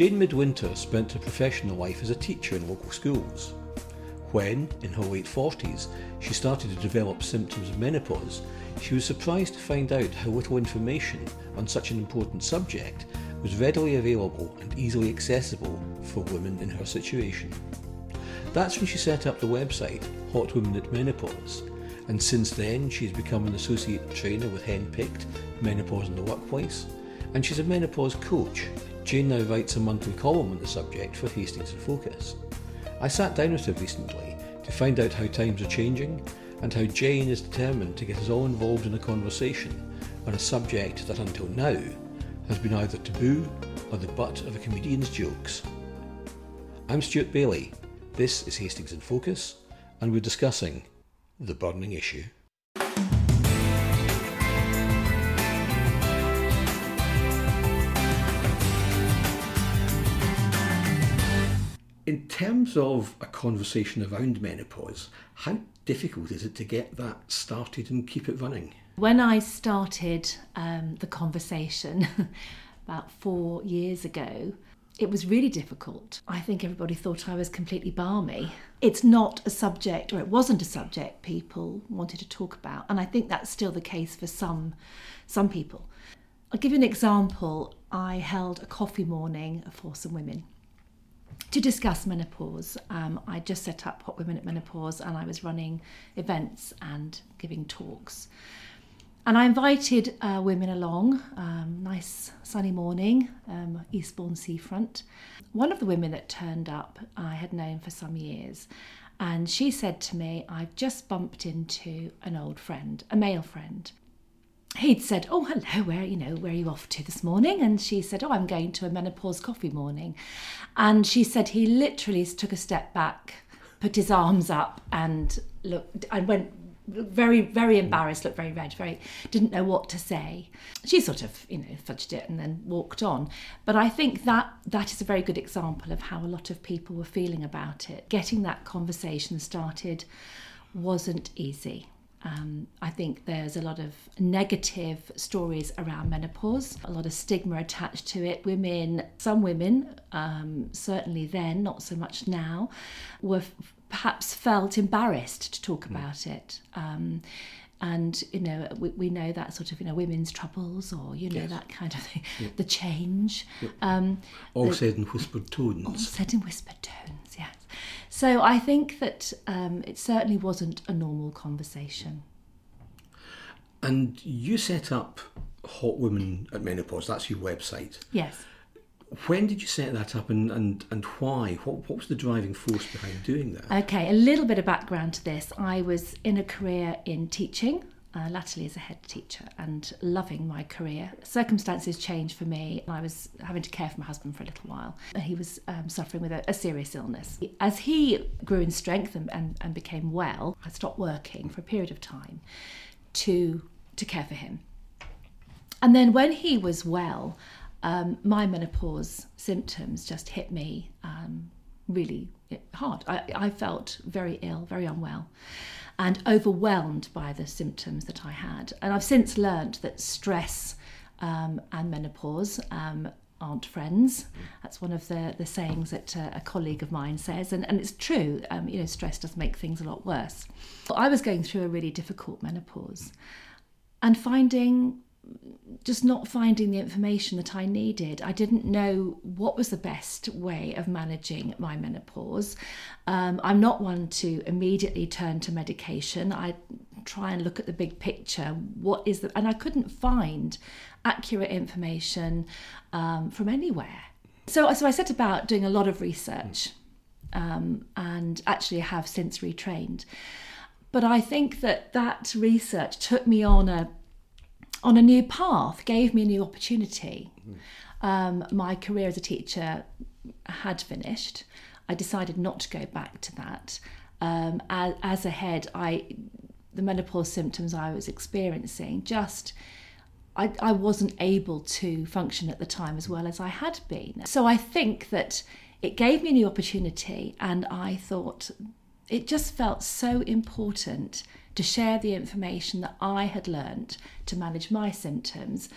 Jane Midwinter spent her professional life as a teacher in local schools. When, in her late 40s, she started to develop symptoms of menopause, she was surprised to find out how little information on such an important subject was readily available and easily accessible for women in her situation. That's when she set up the website Hot Women at Menopause, and since then she's become an associate trainer with Henpicked Menopause in the Workplace, and she's a menopause coach. Jane now writes a monthly column on the subject for Hastings in Focus. I sat down with her recently to find out how times are changing and how Jane is determined to get us all involved in a conversation on a subject that until now has been either taboo or the butt of a comedian's jokes. I'm Stuart Bailey. This is Hastings in Focus, and we're discussing the burning issue. Terms of a conversation around menopause, how difficult is it to get that started and keep it running? When I started um, the conversation about four years ago, it was really difficult. I think everybody thought I was completely balmy. It's not a subject, or it wasn't a subject people wanted to talk about, and I think that's still the case for some some people. I'll give you an example. I held a coffee morning for some women to discuss menopause. Um, I just set up Hot Women at Menopause and I was running events and giving talks. And I invited uh, women along, um, nice sunny morning, um, Eastbourne seafront. One of the women that turned up I had known for some years, and she said to me, I've just bumped into an old friend, a male friend, he'd said, "Oh, hello, where you know where are you off to this morning?" And she said, "Oh, I'm going to a menopause coffee morning," and she said he literally took a step back, put his arms up, and looked and went very very embarrassed looked very red very didn't know what to say. She sort of you know fudged it and then walked on. But i think that that is a very good example of how a lot of people were feeling about it. Getting that conversation started wasn't easy um, I think there's a lot of negative stories around menopause, a lot of stigma attached to it. Women, some women, um, certainly then, not so much now, were f- perhaps felt embarrassed to talk mm. about it. Um, and you know we, we know that sort of you know women's troubles or you know yes. that kind of thing yep. the change yep. um, all the, said in whispered tones all said in whispered tones so I think that um, it certainly wasn't a normal conversation. And you set up Hot Women at Menopause, that's your website. Yes. When did you set that up and, and, and why? What, what was the driving force behind doing that? Okay, a little bit of background to this. I was in a career in teaching uh, latterly as a head teacher and loving my career. Circumstances changed for me. I was having to care for my husband for a little while. He was um, suffering with a, a, serious illness. As he grew in strength and, and, and became well, I stopped working for a period of time to, to care for him. And then when he was well, um, my menopause symptoms just hit me um, really hard. I, I felt very ill, very unwell and overwhelmed by the symptoms that I had. And I've since learned that stress um, and menopause um, aren't friends. That's one of the, the sayings that uh, a colleague of mine says, and, and it's true. Um, you know, stress does make things a lot worse. I was going through a really difficult menopause and finding just not finding the information that I needed. I didn't know what was the best way of managing my menopause. Um, I'm not one to immediately turn to medication. I try and look at the big picture. What is the, and I couldn't find accurate information um, from anywhere. So, so I set about doing a lot of research um, and actually have since retrained. But I think that that research took me on a on a new path, gave me a new opportunity. Mm-hmm. Um, my career as a teacher had finished. I decided not to go back to that. Um, as, as a head, I the menopause symptoms I was experiencing just I, I wasn't able to function at the time as well as I had been. So I think that it gave me a new opportunity, and I thought it just felt so important to share the information that I had learned to manage my symptoms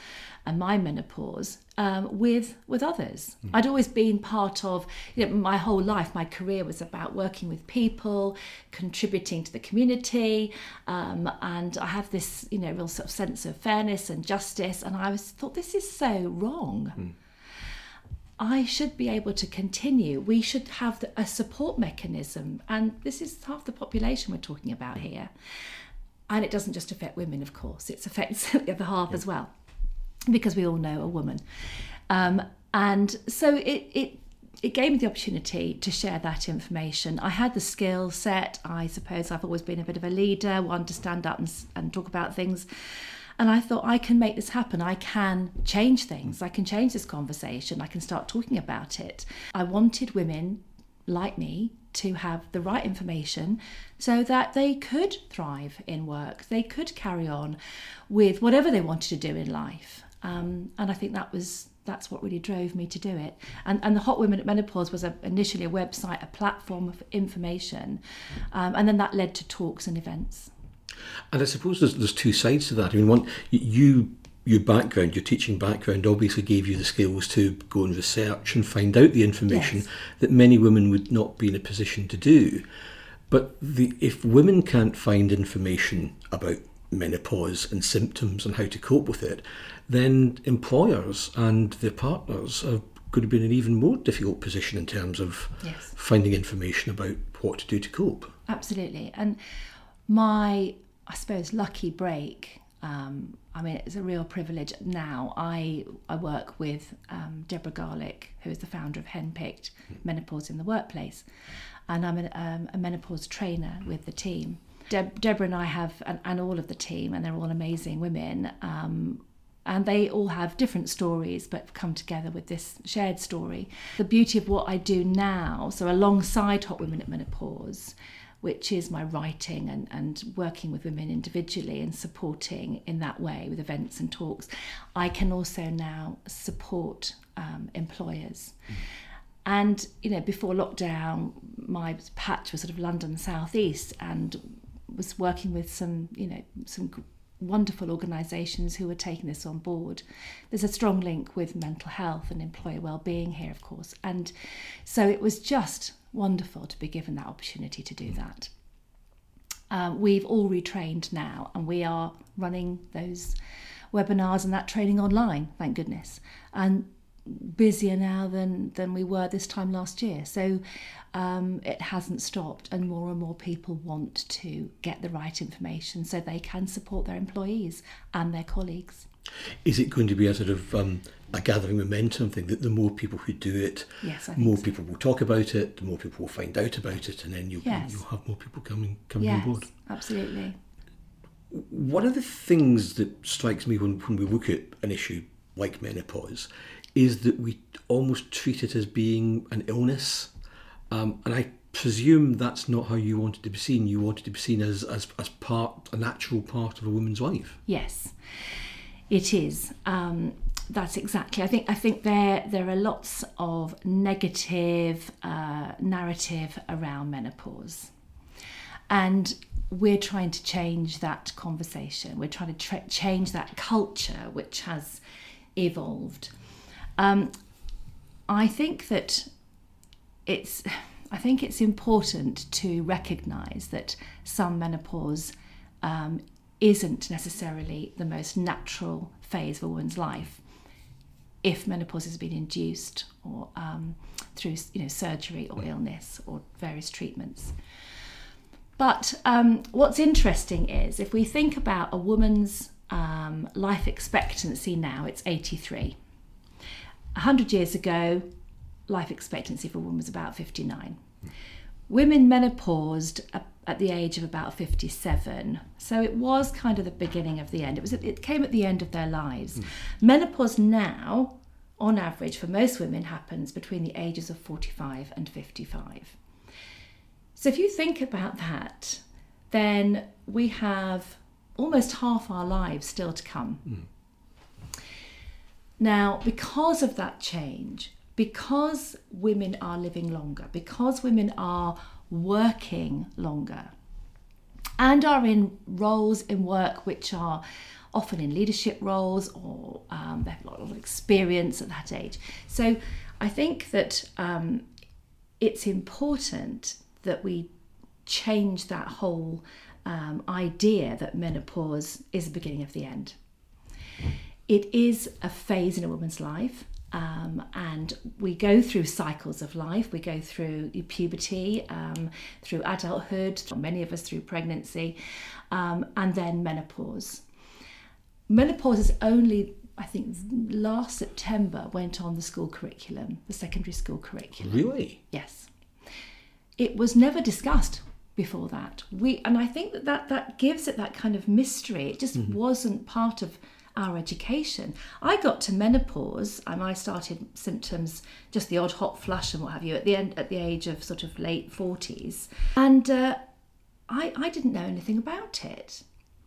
and my menopause um, with with others. Mm. I'd always been part of you know, my whole life. My career was about working with people, contributing to the community, um, and I have this you know real sort of sense of fairness and justice. And I was thought this is so wrong. Mm. I should be able to continue. We should have a support mechanism, and this is half the population we're talking about here. And it doesn't just affect women, of course; it affects the other half yeah. as well because we all know a woman. Um, and so it, it it gave me the opportunity to share that information. I had the skill set. I suppose I've always been a bit of a leader, one to stand up and, and talk about things. And I thought, I can make this happen. I can change things. I can change this conversation. I can start talking about it. I wanted women like me to have the right information so that they could thrive in work. They could carry on with whatever they wanted to do in life. Um, and I think that was that's what really drove me to do it. And, and the Hot Women at Menopause was a, initially a website, a platform of information, um, and then that led to talks and events. And I suppose there's, there's two sides to that. I mean, one, you your background, your teaching background, obviously gave you the skills to go and research and find out the information yes. that many women would not be in a position to do. But the, if women can't find information about menopause and symptoms and how to cope with it, then employers and their partners are going to be in an even more difficult position in terms of yes. finding information about what to do to cope. Absolutely. And my, I suppose, lucky break. Um, I mean, it's a real privilege now. I I work with um, Deborah Garlick, who is the founder of Henpicked Menopause in the Workplace, and I'm an, um, a menopause trainer with the team. Deb, Deborah and I have, and, and, all of the team, and they're all amazing women. Um, and they all have different stories but come together with this shared story. The beauty of what I do now, so alongside Hot Women at Menopause, which is my writing and, and working with women individually and supporting in that way with events and talks, I can also now support um, employers. Mm. And you know, before lockdown, my patch was sort of London southeast, and was working with some you know some wonderful organisations who are taking this on board. There's a strong link with mental health and employer well-being here, of course, and so it was just wonderful to be given that opportunity to do that. Um, we've all retrained now, and we are running those webinars and that training online. Thank goodness, and busier now than than we were this time last year. So um, it hasn't stopped, and more and more people want to get the right information so they can support their employees and their colleagues. Is it going to be a sort of um, a gathering momentum thing that the more people who do it, yes, more so. people will talk about it, the more people will find out about it, and then you'll, yes. you'll have more people coming coming yes, on board. Absolutely. One of the things that strikes me when, when we look at an issue like menopause is that we almost treat it as being an illness um, and I presume that's not how you wanted to be seen. You wanted to be seen as, as, as part, a natural part of a woman's life. Yes, it is. Um, that's exactly. I think. I think there there are lots of negative uh, narrative around menopause, and we're trying to change that conversation. We're trying to tra- change that culture which has evolved. Um, I think that it's I think it's important to recognise that some menopause um, isn't necessarily the most natural phase of a woman's life if menopause has been induced or um, through you know surgery or illness or various treatments. But um, what's interesting is if we think about a woman's um, life expectancy now, it's 83. 100 years ago, life expectancy for a woman was about 59. Women menopaused at the age of about 57. So it was kind of the beginning of the end. It was it came at the end of their lives. Mm. Menopause now, on average for most women happens between the ages of 45 and 55. So if you think about that, then we have almost half our lives still to come. Mm. Now, because of that change, because women are living longer, because women are working longer, and are in roles in work which are often in leadership roles or um, they have a lot of experience at that age. So I think that um, it's important that we change that whole um, idea that menopause is the beginning of the end. It is a phase in a woman's life. Um, and we go through cycles of life. We go through puberty, um, through adulthood, many of us through pregnancy, um, and then menopause. Menopause is only, I think, last September went on the school curriculum, the secondary school curriculum. Really? Yes. It was never discussed before that. We and I think that that, that gives it that kind of mystery. It just mm-hmm. wasn't part of our education. I got to menopause and I started symptoms, just the odd hot flush and what have you, at the end at the age of sort of late forties, and uh, I I didn't know anything about it.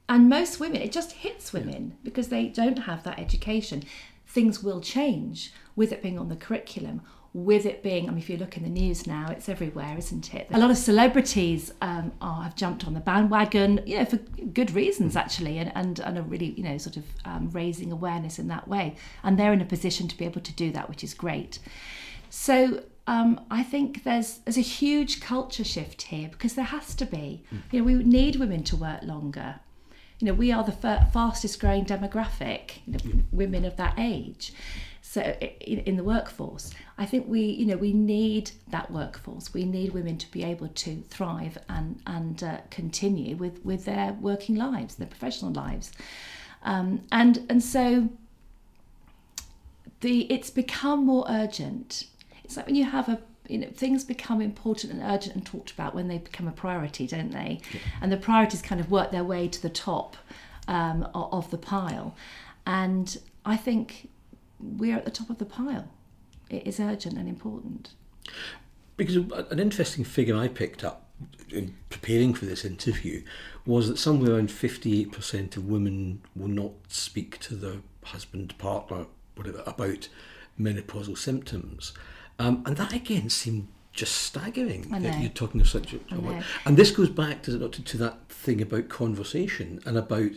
And most women, it just hits women yeah. because they don't have that education. Things will change with it being on the curriculum with it being, I mean, if you look in the news now, it's everywhere, isn't it? A lot of celebrities um, are, have jumped on the bandwagon, you know, for good reasons actually, and, and, and are really, you know, sort of um, raising awareness in that way. And they're in a position to be able to do that, which is great. So um, I think there's there's a huge culture shift here because there has to be. Mm. You know, we need women to work longer. You know, we are the fastest growing demographic, you know, women of that age so in, in the workforce i think we you know we need that workforce. We need women to be able to thrive and and uh, continue with with their working lives their professional lives. Um, and and so the it's become more urgent. It's like when you have a you know things become important and urgent and talked about when they become a priority don't they? Yeah. and the priorities kind of work their way to the top um, of the pile. And i think we're at the top of the pile. It is urgent and important. Because an interesting figure I picked up in preparing for this interview was that somewhere around 58% of women will not speak to their husband, partner, whatever, about menopausal symptoms. Um, and that again seemed just staggering that you're talking of such a, and this goes back does it not to, to that thing about conversation and about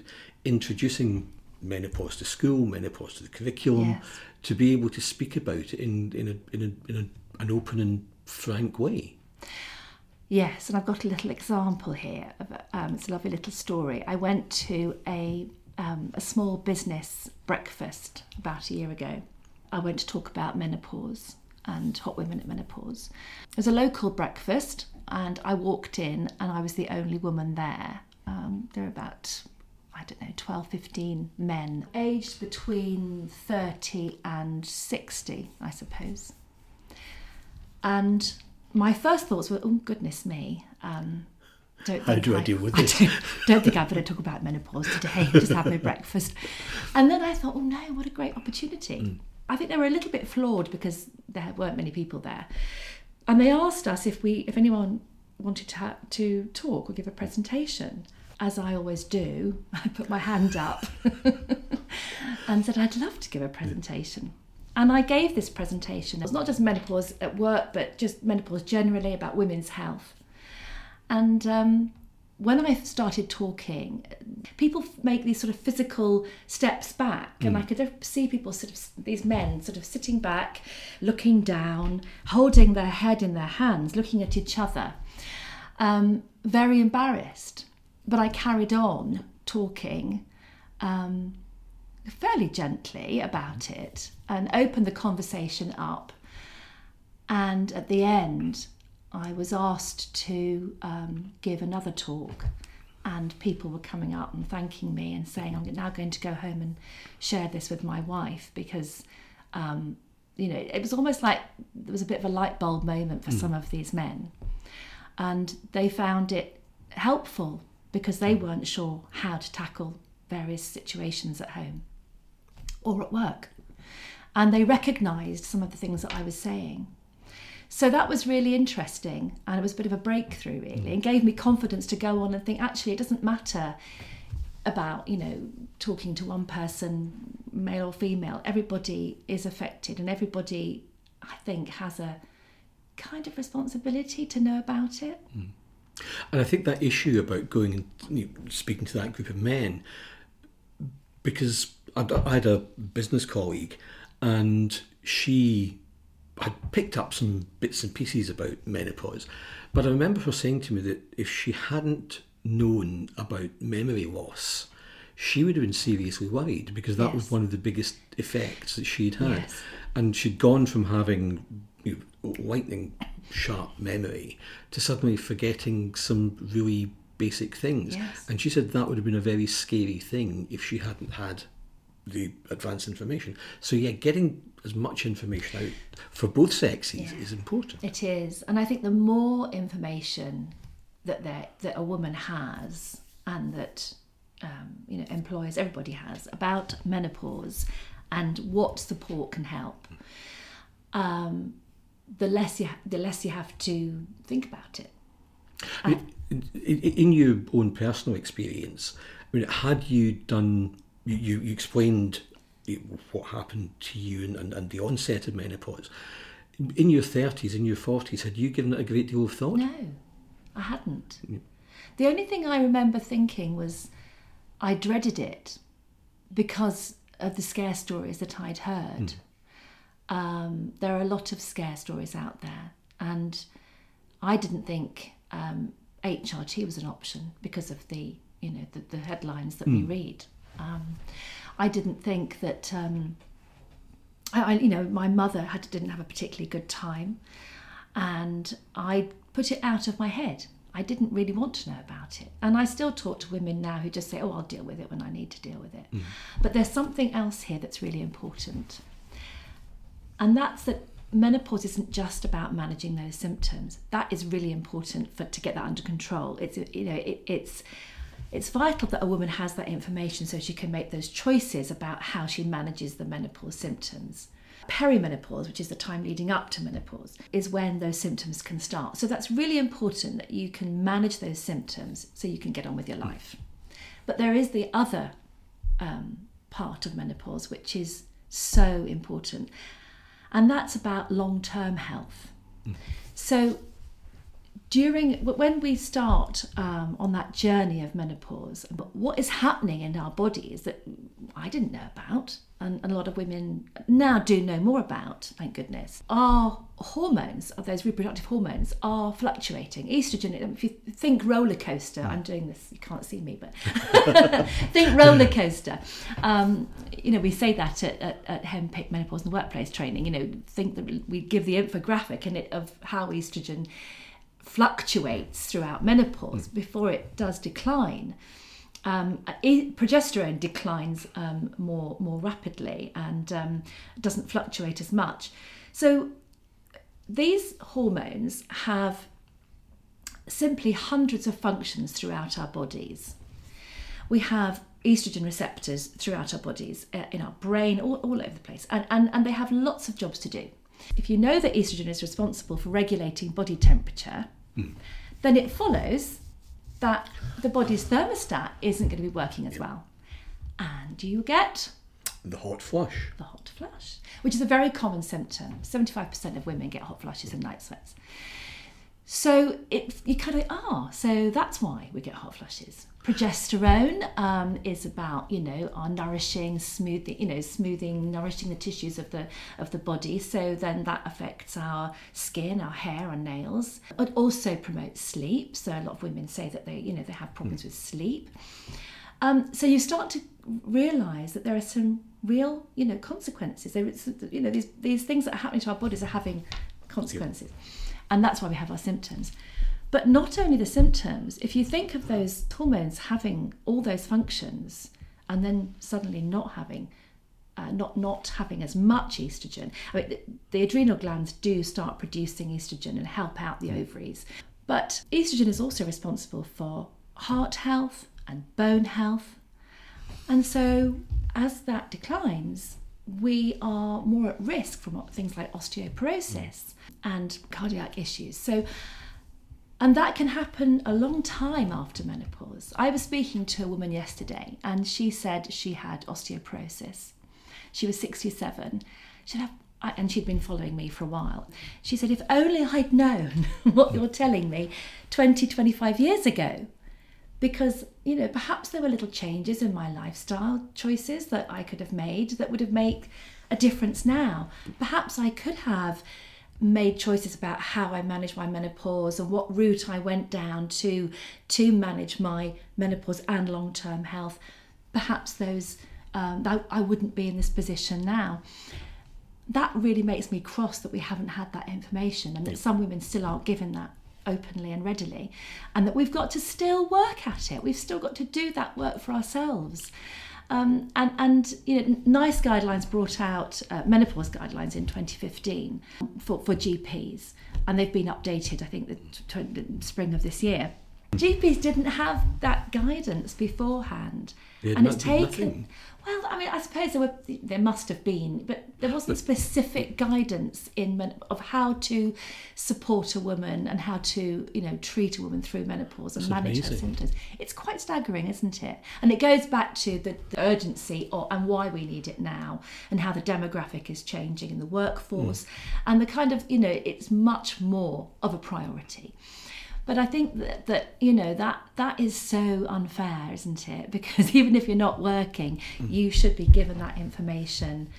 introducing menopause to school, menopause to the curriculum, yes. To be able to speak about it in in a, in, a, in a, an open and frank way. Yes, and I've got a little example here. Of, um, it's a lovely little story. I went to a um, a small business breakfast about a year ago. I went to talk about menopause and hot women at menopause. It was a local breakfast, and I walked in, and I was the only woman there. Um, there were about I don't know, 12, 15 men, aged between 30 and 60, I suppose. And my first thoughts were, oh, goodness me. Um, don't How do I, I, deal with I this? Don't, don't think I better talk about menopause today, just have my breakfast. And then I thought, oh no, what a great opportunity. Mm. I think they were a little bit flawed because there weren't many people there. And they asked us if we, if anyone wanted to, to talk or give a presentation as I always do, I put my hand up and said, I'd love to give a presentation. And I gave this presentation. It's not just menopause at work, but just menopause generally about women's health. And um, when I started talking, people make these sort of physical steps back, mm. and I could see people sort of these men sort of sitting back, looking down, holding their head in their hands, looking at each other, um, very embarrassed but I carried on talking um, fairly gently about it and opened the conversation up. And at the end, I was asked to um, give another talk, and people were coming up and thanking me and saying, I'm now going to go home and share this with my wife because. Um, you know, it was almost like there was a bit of a light bulb moment for mm. some of these men. And they found it helpful because they weren't sure how to tackle various situations at home or at work. And they recognised some of the things that I was saying. So that was really interesting and it was a bit of a breakthrough, really, and gave me confidence to go on and think actually, it doesn't matter about, you know, talking to one person, male or female. Everybody is affected and everybody, I think, has a kind of responsibility to know about it. Mm. And I think that issue about going and you know, speaking to that group of men because I, I had a business colleague, and she had picked up some bits and pieces about menopause, but I remember her saying to me that if she hadn't known about memory loss, she would have been seriously worried because that was one of the biggest effects that she'd had. Yes. And she'd gone from having lightning sharp memory to suddenly forgetting some really basic things. Yes. And she said that would have been a very scary thing if she hadn't had the advanced information. So, yeah, getting as much information out for both sexes Yeah. is important. It is, and I think the more information that that a woman has, and that um, you know employers everybody has about menopause and what support can help, um, the less you ha- the less you have to think about it. In, in- in your own personal experience, I mean, had you done, you, you you explained what happened to you and, and, and the onset of menopause. In your 30s, in your 40s, had you given it a great deal of thought? No, I hadn't. The only thing I remember thinking was I dreaded it because of the scare stories that I'd heard. Mm. Um, there are a lot of scare stories out there, and I didn't think um, HRT was an option because of the you know the, the headlines that we read. Um, I didn't think that. Um, I, I- you know, my mother had didn't have a particularly good time, and I put it out of my head. I didn't really want to know about it, and I still talk to women now who just say, "Oh, I'll deal with it when I need to deal with it." But there's something else here that's really important, and that's that menopause isn't just about managing those symptoms. That is really important for to get that under control. It's you know it, it's it's vital that a woman has that information so she can make those choices about how she manages the menopause symptoms. Perimenopause, which is the time leading up to menopause, is when those symptoms can start. So that's really important that you can manage those symptoms so you can get on with your life. But there is the other um, part of menopause, which is so important, and that's about long term health. So during when we start um, on that journey of menopause, what is happening in our bodies that I didn't know about, and a lot of women now do know more about, thank goodness. Our hormones, of those reproductive hormones, are fluctuating. Estrogen, if you think roller coaster, I'm doing this, you can't see me, but think roller coaster. Um, you know, we say that at, at, at Henpicked Menopause in the Workplace training, you know, think that we give the infographic in it of how estrogen fluctuates throughout menopause before it does decline. Um, progesterone declines um, more more rapidly and um, doesn't fluctuate as much. So these hormones have simply hundreds of functions throughout our bodies. We have estrogen receptors throughout our bodies, uh, in our brain, all, all over the place, and, and, and they have lots of jobs to do. If you know that estrogen is responsible for regulating body temperature, then it follows that the body's thermostat isn't going to be working as well. And you get The hot flush. the hot flush, which is a very common symptom. 75% of women get hot flushes and night sweats. So it, you kind of, ah, so that's why we get hot flushes. Progesterone um, is about, you know, our nourishing, smoothing, you know, smoothing, nourishing the tissues of the of the body. So then that affects our skin, our hair, our nails. It also promotes sleep. So a lot of women say that they, you know, they have problems with sleep. Um, so you start to realise that there are some real, you know, consequences. There you know, these these things that are happening to our bodies are having consequences, and that's why we have our symptoms. But not only the symptoms. If you think of those hormones having all those functions, and then suddenly not having. Uh, not not having as much estrogen. I mean, the, the adrenal glands do start producing estrogen and help out the ovaries, but estrogen is also responsible for heart health and bone health, and so, as that declines, we are more at risk from things like osteoporosis and cardiac issues. So, and that can happen a long time after menopause. I was speaking to a woman yesterday, and she said she had osteoporosis. She was 67. She had, and she'd been following me for a while. She said, If only I'd known what you're telling me 20, 25 years ago, because you know perhaps there were little changes in my lifestyle choices that I could have made that would have made a difference now. Perhaps I could have made choices about how I managed my menopause and what route I went down to to manage my menopause and long term health. Perhaps those um, I, I wouldn't be in this position now. That really makes me cross that we haven't had that information and that some women still aren't given that openly and readily, and that we've got to still work at it. We've still got to do that work for ourselves. Um, and, and you know, NICE guidelines brought out uh, menopause guidelines in 2015 for, for GPs, and they've been updated, I think, the, t- the spring of this year. GPs didn't have that guidance beforehand, and it's taken. Nothing. Well, I mean, I suppose there were there must have been, but there wasn't specific guidance in of how to support a woman and how to you know treat a woman through menopause and manage amazing. her symptoms. It's quite staggering, isn't it? And it goes back to the, the urgency or, and why we need it now, and how the demographic is changing in the workforce, mm. and the kind of you know it's much more of a priority. But I think that, that you know that that is so unfair, isn't it? Because even if you're not working, mm. you should be given that information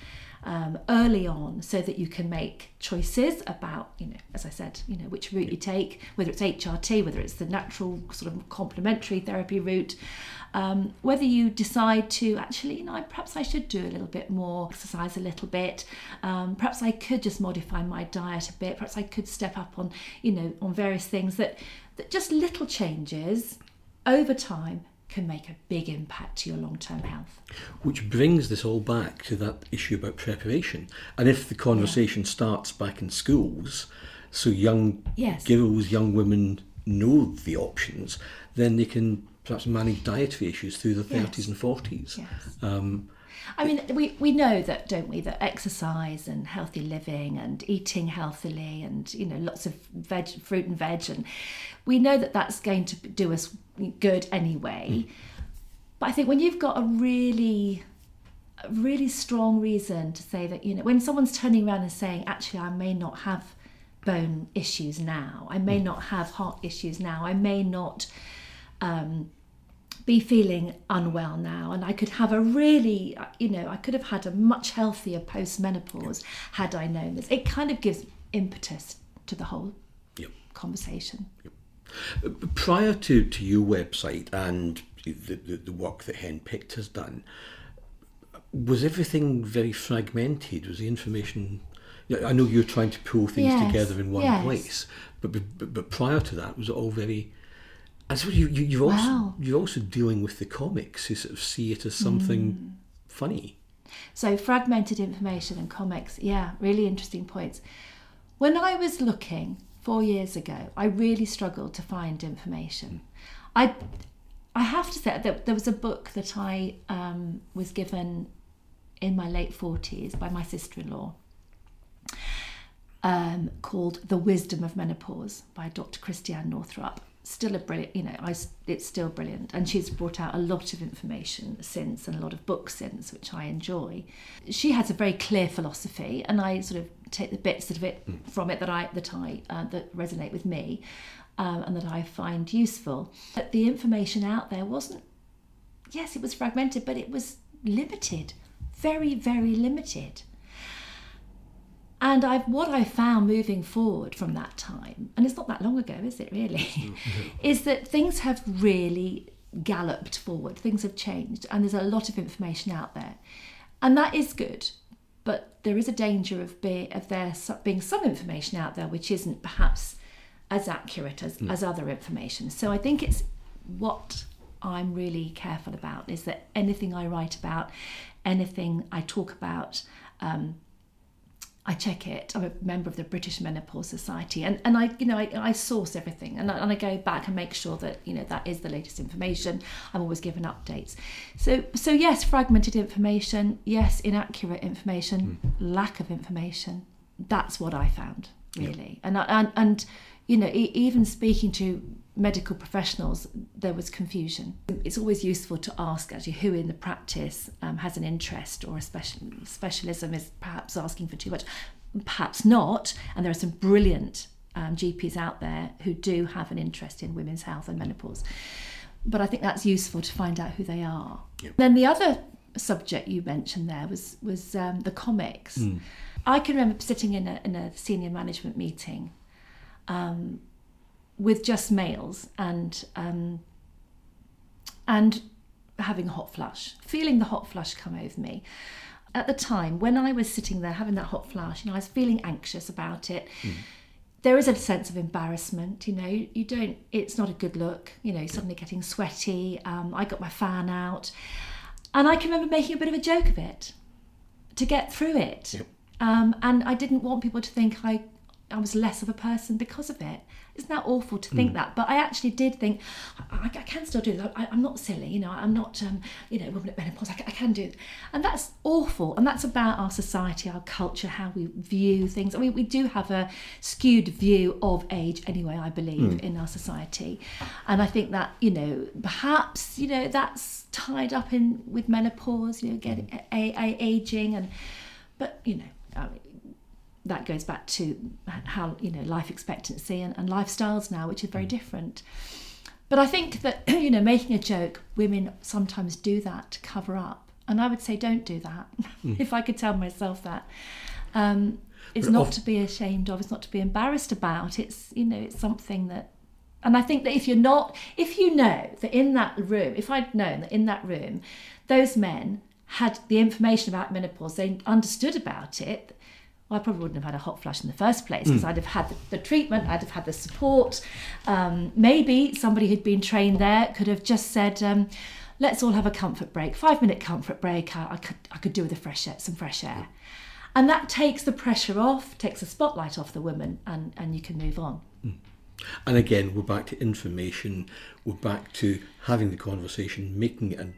um, early on so that you can make choices about, you know, as I said, you know, which route you take, whether it's HRT, whether it's the natural sort of complementary therapy route, um, whether you decide to actually, you know, perhaps I should do a little bit more, exercise a little bit, um, perhaps I could just modify my diet a bit, perhaps I could step up on, you know, on various things that, that just little changes over time can make a big impact to your long term health. Which brings this all back to that issue about preparation. And if the conversation yeah. starts back in schools, so young yes. girls, young women know the options, then they can perhaps manage dietary issues through the 30s yes. and 40s. Yes. Um, I mean, we, we know that, don't we, that exercise and healthy living and eating healthily and, you know, lots of veg, fruit and veg, and we know that that's going to do us good anyway. Mm. But I think when you've got a really, a really strong reason to say that, you know, when someone's turning around and saying, actually, I may not have bone issues now, I may mm. not have heart issues now, I may not. Um, be feeling unwell now and I could have a really you know I could have had a much healthier post menopause had I known this it kind of gives impetus to the whole yep. conversation yep. Uh, prior to, to your website and the, the, the work that Henpicked has done was everything very fragmented was the information I know you're trying to pull things yes. together in one yes. place but, but but prior to that was it all very and so you, you, you're, also, wow. you're also dealing with the comics. You sort of see it as something mm. funny. So, fragmented information and comics, yeah, really interesting points. When I was looking four years ago, I really struggled to find information. I, I have to say that there was a book that I um, was given in my late 40s by my sister in law um, called The Wisdom of Menopause by Dr. Christiane Northrup still a brilliant, you know, I, it's still brilliant. And she's brought out a lot of information since and a lot of books since, which I enjoy. She has a very clear philosophy, and I sort of take the bits of it mm. from it that I that I uh, that resonate with me, um, and that I find useful. But the information out there wasn't. Yes, it was fragmented, but it was limited, very very limited. And I've what I found moving forward from that time, and it's not that long ago, is it really? is that things have really galloped forward. Things have changed, and there's a lot of information out there, and that is good. But there is a danger of, be, of there being some information out there which isn't perhaps as accurate as, mm. as other information. So I think it's what I'm really careful about is that anything I write about, anything I talk about. Um, I check it. I'm a member of the British Menopause Society, and, and I, you know, I, I source everything, and I, and I go back and make sure that you know that is the latest information. I'm always given updates. So, so yes, fragmented information, yes, inaccurate information, mm. lack of information. That's what I found really, and and and you know, even speaking to medical professionals, there was confusion. It's always useful to ask actually who in the practice um, has an interest or a special specialism is perhaps asking for too much, perhaps not. And there are some brilliant um, GPs out there who do have an interest in women's health and menopause. but I think that's useful to find out who they are. Yep. Then the other subject you mentioned there was was um, the comics. I can remember sitting in a, in a senior management meeting um, with just males and um, and having a hot flush, feeling the hot flush come over me. At the time, when I was sitting there having that hot flush, you know, I was feeling anxious about it. There is a sense of embarrassment, you know. You don't. It's not a good look, you know. Suddenly getting sweaty. Um, I got my fan out, and I can remember making a bit of a joke of it to get through it. Yep. Um, and I didn't want people to think I, I was less of a person because of it. Isn't that awful to think hmm. that? But I actually did think I, I can still do this. I, I'm not silly, you know. I'm not, um, you know, woman at menopause. I, I can do it, and that's awful. And that's about our society, our culture, how we view things. I mean, we do have a skewed view of age, anyway. I believe hmm. in our society, and I think that you know, perhaps you know, that's tied up in with menopause. You know, getting hmm. a, a, aging, and but you know. I mean, that goes back to how you know life expectancy and, and lifestyles now, which is very different. But I think that you know making a joke, women sometimes do that to cover up, and I would say don't do that. if I could tell myself that, um, it's But not to be ashamed of. It's not to be embarrassed about. It's you know it's something that. And I think that if you're not, if you know that in that room, if I'd known that in that room, those men had the information about menopause, they understood about it, well, I probably wouldn't have had a hot flush in the first place because I'd have had the, the treatment, I'd have had the support. Um, maybe somebody who'd been trained there could have just said, um, "Let's all have a comfort break, five minute comfort break. I, I could I could do with a fresh air, some fresh air." And that takes the pressure off, takes the spotlight off the woman, and, and you can move on. And again, we're back to information. We're back to having the conversation, making it an,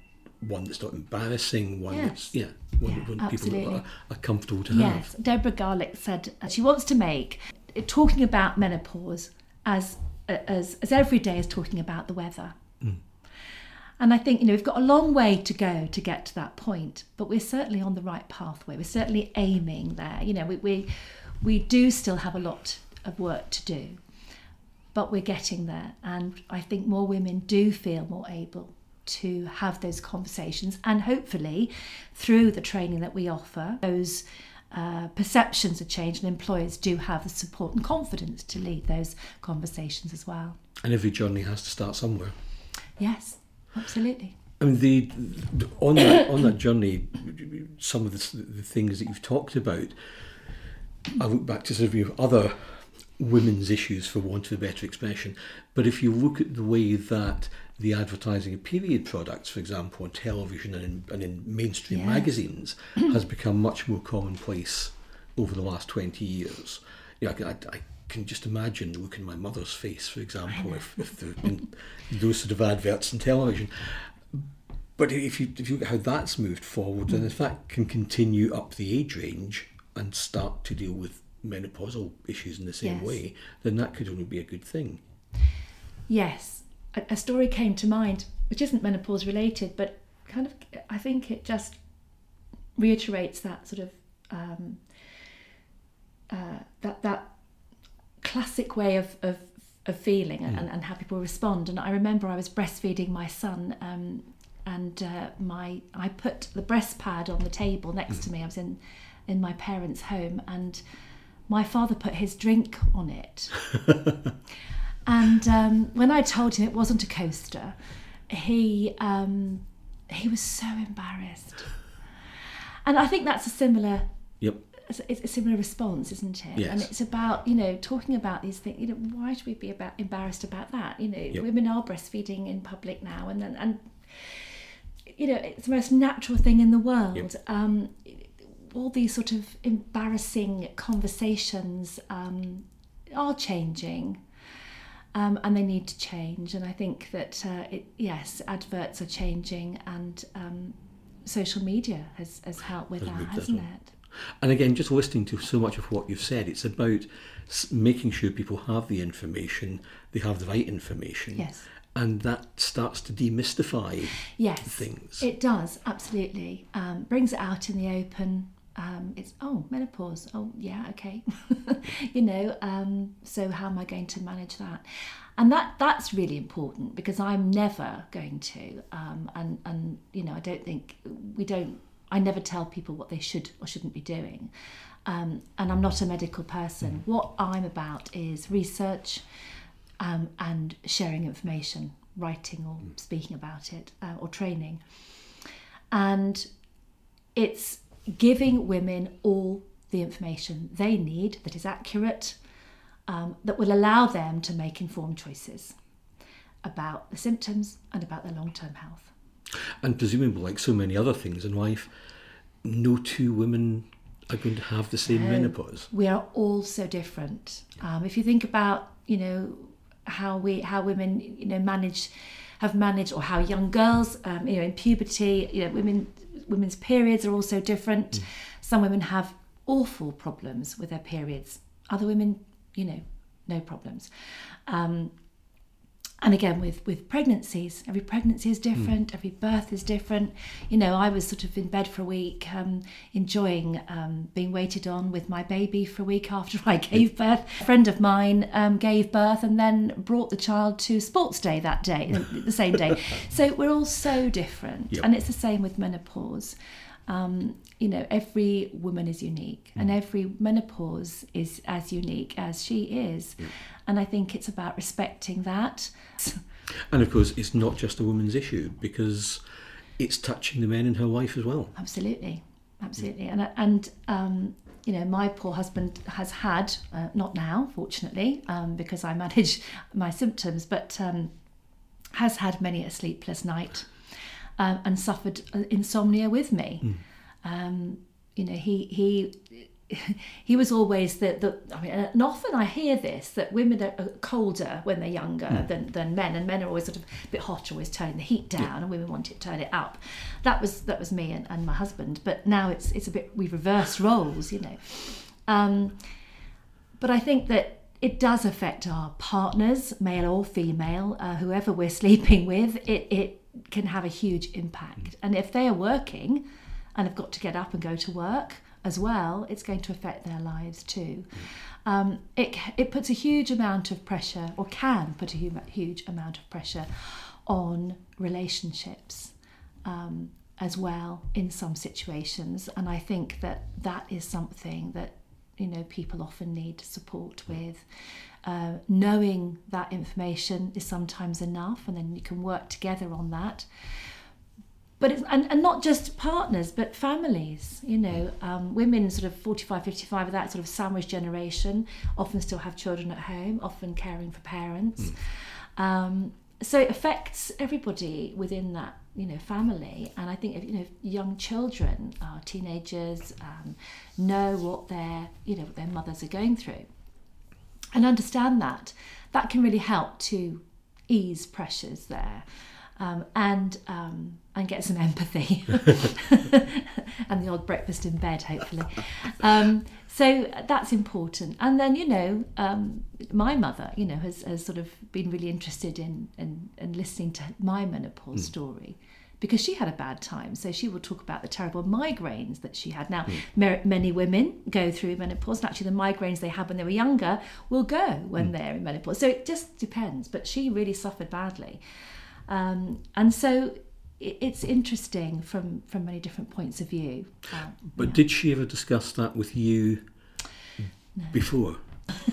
one that's not embarrassing, one Yes. that's yeah, one, Yeah, one people are, are comfortable to Yes, have. Deborah Garlick said uh, she wants to make uh, talking about menopause as as as every day as talking about the weather. And I think you know we've got a long way to go to get to that point, but we're certainly on the right pathway. We're certainly aiming there. You know, we we, we do still have a lot of work to do, but we're getting there. And I think more women do feel more able to have those conversations, and hopefully, through the training that we offer, those uh, perceptions are changed, and employers do have the support and confidence to lead those conversations as well. And every journey has to start somewhere. Yes, absolutely. I mean, the, on that on that journey, some of the, the things that you've talked about, I look back to sort of your other women's issues, for want of a better expression. But if you look at the way that the advertising of period products, for example, on television and in, and in mainstream Yeah. magazines, has become much more commonplace over the last twenty years. You know, I, can- I, I can just imagine the look in my mother's face, for example, if, if there had been those sort of adverts on television. But if you if you look at how that's moved forward, and mm. if that can continue up the age range and start to deal with menopausal issues in the same Yes. way, then that could only be a good thing. Yes, a, a story came to mind, which isn't menopause related, but kind of, I think it just reiterates that sort of um, uh, that that classic way of of, of feeling and, and how people respond. And I remember I was breastfeeding my son. Um, and uh, my I put the breast pad on the table next to me. I was in in my parents' home, and my father put his drink on it. And um, when I told him it wasn't a coaster, he um, he was so embarrassed. And I think that's a similar Yep. it's a similar response, isn't it? Yes. And it's about you know talking about these things. You know, why should we be about embarrassed about that? You know, women are breastfeeding in public now, and then and you know it's the most natural thing in the world. Um, all these sort of embarrassing conversations um, are changing. Um, and they need to change, and I think that uh, it, yes, adverts are changing, and um, social media has, has helped with that, hasn't it? And again, just listening to so much of what you've said, it's about making sure people have the information, they have the right information, Yes. and that starts to demystify Yes, things. it does absolutely. Um, brings it out in the open. Um, it's oh menopause. Oh yeah, okay. you know, um, so how am I going to manage that? And that that's really important because I'm never going to, um, and and you know, I don't think we don't. I never tell people what they should or shouldn't be doing, um, and I'm not a medical person. What I'm about is research um, and sharing information, writing or speaking about it, uh, or training, and it's giving women all the information they need that is accurate, um, that will allow them to make informed choices about the symptoms and about their long term health. And presumably, like so many other things in life, no two women are going to have the same menopause. We are all so different. Um, if you think about, you know, how we how women, you know, manage have managed, or how young girls, um, you know, in puberty, you know, women women's periods are also different. Some women have awful problems with their periods. Other women, you know, no problems. Um, and again with with pregnancies every pregnancy is different every birth is different. You know i was sort of in bed for a week um, enjoying um, being waited on with my baby for a week after i gave birth. A friend of mine um, gave birth and then brought the child to sports day that day the same day. So we're all so different. Yep. and it's the same with menopause. Um, you know every woman is unique. And every menopause is as unique as she is and i think it's about respecting that. And of course, it's not just a woman's issue because it's touching the men in her life as well. absolutely. Absolutely. And and um, you know my poor husband has had uh, not now fortunately um, because i manage my symptoms but um, has had many a sleepless night um, and suffered uh, insomnia with me. Um, you know he he he was always the, the I mean, and often I hear this that women are colder when they're younger than, than men, and men are always sort of a bit hotter, always turning the heat down, and women want it to turn it up. That was that was me and, and my husband, but now it's it's a bit we reverse roles, you know. Um, but I think that it does affect our partners, male or female, uh, whoever we're sleeping with. It it can have a huge impact, and if they are working and have got to get up and go to work as well, it's going to affect their lives too. Um, it it puts a huge amount of pressure, or can put a huge amount of pressure, on relationships um, as well in some situations, and I think that that is something that you know people often need support with. Uh, knowing that information is sometimes enough, and then you can work together on that but it's and, and not just partners but families you know um, women sort of 45 55 of that sort of sandwich generation often still have children at home often caring for parents. Um, so it affects everybody within that you know family. And i think if you know young children uh, teenagers um, know what their you know what their mothers are going through and understand that that can really help to ease pressures there. Um, and um, and get some empathy and the odd breakfast in bed hopefully um, so that's important and then you know um, my mother you know has, has sort of been really interested in, in, in listening to my menopause story because she had a bad time. So she will talk about the terrible migraines that she had. Now, mer- many women go through menopause, and actually, the migraines they had when they were younger will go when they're in menopause. So it just depends. But she really suffered badly, um, and so it's interesting from from many different points of view. Uh, But did she ever discuss that with you before?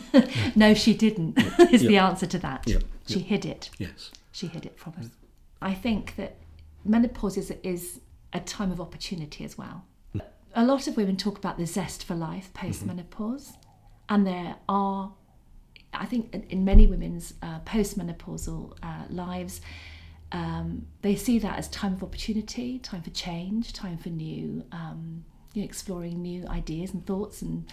no, she didn't. is the answer to that. Yep, She hid it. Yes. she hid it from us. I think that menopause is, is a time of opportunity as well. A lot of women talk about the zest for life post menopause, and there are, I think, in- in many women's uh, post menopausal uh, lives, um, they see that as time of opportunity, time for change, time for new. Um, you know, exploring new ideas and thoughts and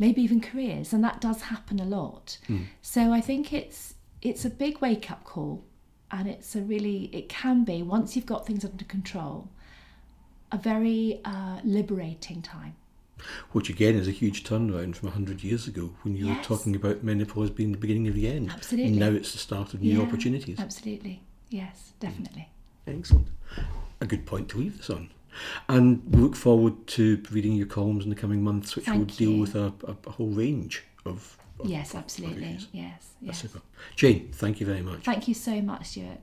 maybe even careers and that does happen a lot so i think it's it's a big wake up call and it's a really it can be once you've got things under control a very uh, liberating time Which again is a huge turnaround from 100 years ago when you Yes. were talking about menopause being the beginning of the end. Absolutely. And now it's the start of new Yeah, opportunities. absolutely yes definitely Excellent. A good point to leave this on. And we look forward to reading your columns in the coming months, which will deal you. with a, a, a whole range of. Yes, absolutely. issues. Yes, That's yes. super. Jane, thank you very much. Thank you so much, Stuart.